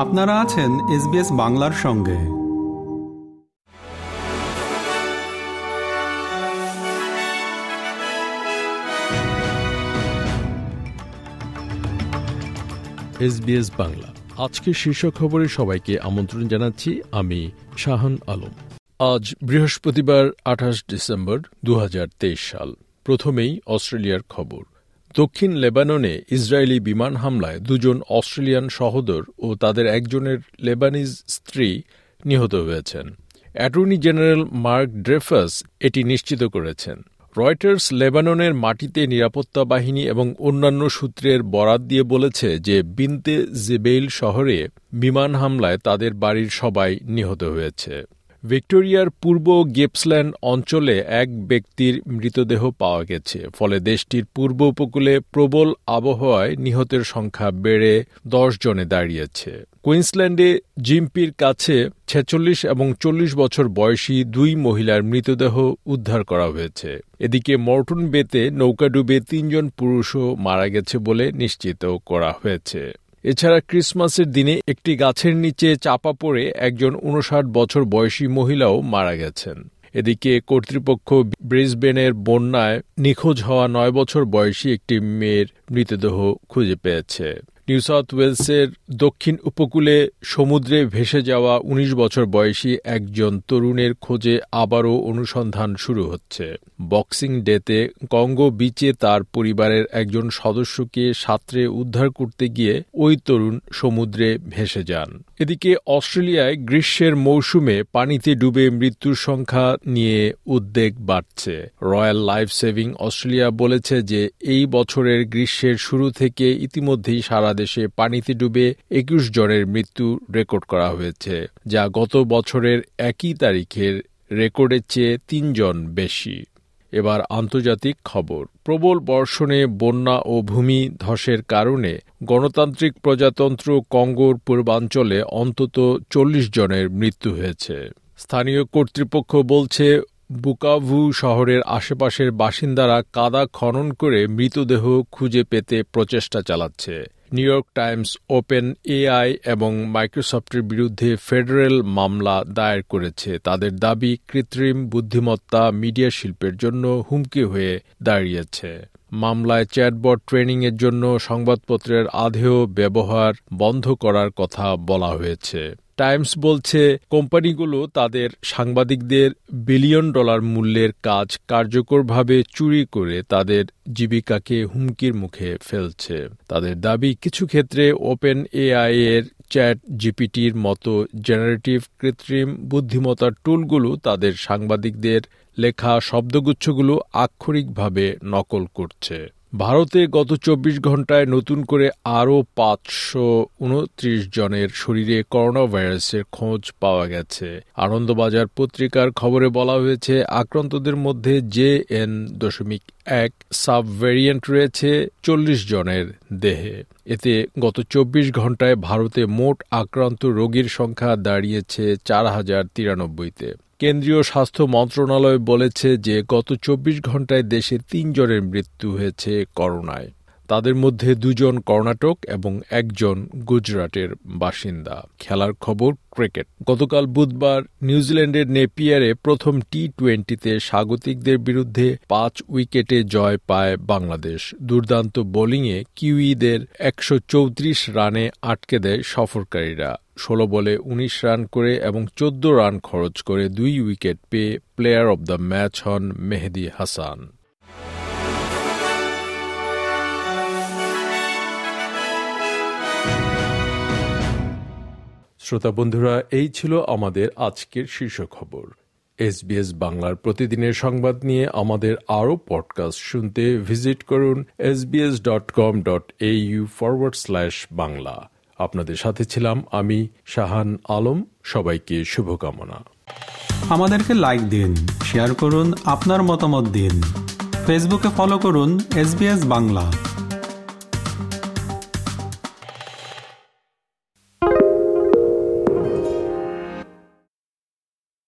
আপনারা আছেন এসবিএস বাংলার সঙ্গে। এসবিএস বাংলা। আজকের শীর্ষ খবরে সবাইকে আমন্ত্রণ জানাচ্ছি আমি শাহান আলম। আজ বৃহস্পতিবার আঠাশ ডিসেম্বর দু হাজার তেইশ সাল। প্রথমেই অস্ট্রেলিয়ার খবর। দক্ষিণ লেবাননে ইসরায়েলি বিমান হামলায় দুজন অস্ট্রেলিয়ান সহোদর ও তাদের একজনের লেবানিজ স্ত্রী নিহত হয়েছেন। অ্যাটর্নি জেনারেল মার্ক ড্রেফাস এটি নিশ্চিত করেছেন। রয়টার্স লেবাননের মাটিতে নিরাপত্তা বাহিনী এবং অন্যান্য সূত্রের বরাত দিয়ে বলেছে যে বিনতে জেবেইল শহরে বিমান হামলায় তাদের বাড়ির সবাই নিহত হয়েছে। ভিক্টোরিয়ার পূর্ব গেপসল্যান্ড অঞ্চলে এক ব্যক্তির মৃতদেহ পাওয়া গেছে। ফলে দেশটির পূর্ব উপকূলে প্রবল আবহাওয়ায় নিহতের সংখ্যা বেড়ে দশ জনে দাঁড়িয়েছে। কুইন্সল্যান্ডে জিম্পির কাছে ছেচল্লিশ এবং চল্লিশ বছর বয়সী দুই মহিলার মৃতদেহ উদ্ধার করা হয়েছে। এদিকে মর্টন বেতে নৌকাডুবে তিনজন পুরুষও মারা গেছে বলে নিশ্চিত করা হয়েছে। এছাড়া ক্রিসমাসের দিনে একটি গাছের নিচে চাপা পড়ে একজন উনষাট বছর বয়সী মহিলাও মারা গেছেন। এদিকে কর্তৃপক্ষ ব্রিসবেনের বন্যায় নিখোঁজ হওয়া নয় বছর বয়সী একটি মেয়ের মৃতদেহ খুঁজে পেয়েছে। নিউ সাউথ ওয়েলসের দক্ষিণ উপকূলে সমুদ্রে ভেসে যাওয়া ১৯ বছর বয়সী একজন তরুণের খোঁজে আবারও অনুসন্ধান শুরু হচ্ছে। বক্সিং ডেতে কঙ্গো বিচে তার পরিবারের একজন সদস্যকে সাঁতরে উদ্ধার করতে গিয়ে ওই তরুণ সমুদ্রে ভেসে যান। এদিকে অস্ট্রেলিয়ায় গ্রীষ্মের মৌসুমে পানিতে ডুবে মৃত্যুর সংখ্যা নিয়ে উদ্বেগ বাড়ছে। রয়্যাল লাইফ সেভিং অস্ট্রেলিয়া বলেছে যে এই বছরের গ্রীষ্মের শুরু থেকে ইতিমধ্যেই সারা দেশে পানিতে ডুবে একুশ জনের মৃত্যু রেকর্ড করা হয়েছে, যা গত বছরের একই তারিখের রেকর্ডের চেয়ে তিনজন বেশি। এবার আন্তর্জাতিক খবর। প্রবল বর্ষণে বন্যা ও ভূমি ধসের কারণে গণতান্ত্রিক প্রজাতন্ত্র কঙ্গোর পূর্বাঞ্চলে অন্তত চল্লিশ জনের মৃত্যু হয়েছে। স্থানীয় কর্তৃপক্ষ বলছে, বুকাভু শহরের আশেপাশের বাসিন্দারা কাদা খনন করে মৃতদেহ খুঁজে পেতে প্রচেষ্টা চালাচ্ছে। New York Times OpenAI এবং মাইক্রোসফটের বিরুদ্ধে ফেডারেল মামলা দায়ের করেছে। তাদের দাবি কৃত্রিম বুদ্ধিমত্তা মিডিয়া শিল্পের জন্য হুমকি হয়ে দাঁড়িয়েছে। মামলায় চ্যাটবট ট্রেনিংয়ের জন্য সংবাদপত্রের আধেয় ব্যবহার বন্ধ করার কথা বলা হয়েছে। টাইমস বলছে, কোম্পানিগুলো তাদের সাংবাদিকদের বিলিয়ন ডলার মূল্যের কাজ কার্যকরভাবে চুরি করে তাদের জীবিকাকে হুমকির মুখে ফেলছে। তাদের দাবি, কিছু ক্ষেত্রে ওপেন এআই এর চ্যাট জিপিটির মতো জেনারেটিভ কৃত্রিম বুদ্ধিমত্তার টুলগুলো তাদের সাংবাদিকদের লেখা শব্দগুচ্ছগুলো আক্ষরিকভাবে নকল করছে। ভারতে গত চব্বিশ ঘন্টায় নতুন করে আরও পাঁচশো উনত্রিশ জনের শরীরে করোনা ভাইরাসের খোঁজ পাওয়া গেছে। আনন্দবাজার পত্রিকার খবরে বলা হয়েছে, আক্রান্তদের মধ্যে জে এন দশমিক এক সাব ভ্যারিয়েন্ট রয়েছে চল্লিশ জনের দেহে। এতে গত চব্বিশ ঘন্টায় ভারতে মোট আক্রান্ত রোগীর সংখ্যা দাঁড়িয়েছে চার হাজার তিরানব্বইতে। কেন্দ্রীয় স্বাস্থ্য মন্ত্রণালয় বলেছে যে গত চব্বিশ ঘন্টায় দেশে তিনজনের মৃত্যু হয়েছে করোনায়। তাদের মধ্যে দুজন কর্ণাটক এবং একজন গুজরাটের বাসিন্দা। খেলার খবর ক্রিকেট। গতকাল বুধবার নিউজিল্যান্ডের নেপিয়ারে প্রথম টি টোয়েন্টিতে স্বাগতিকদের বিরুদ্ধে পাঁচ উইকেটে জয় পায় বাংলাদেশ। দুর্দান্ত বোলিংয়ে কিউইদের একশো চৌত্রিশ রানে আটকে দেয় সফরকারীরা। ষোলো বলে ১৯ রান করে এবং চোদ্দ রান খরচ করে দুই উইকেট পেয়ে প্লেয়ার অব দ্য ম্যাচ হন মেহেদি হাসান। শ্রোতা বন্ধুরা, এই ছিল আমাদের আজকের শীর্ষ খবর। এসবিএস বাংলার প্রতিদিনের সংবাদ নিয়ে আমাদের আরও পডকাস্ট শুনতে ভিজিট করুন SBS dot com dot A U forward slash Bangla. আপনাদের সাথে ছিলাম আমি শাহান আলম। সবাইকে শুভকামনা। আমাদেরকে লাইক দিন শেয়ার করুন, আপনার মতামত দিন। ফেসবুকে ফলো করুন এস বাংলা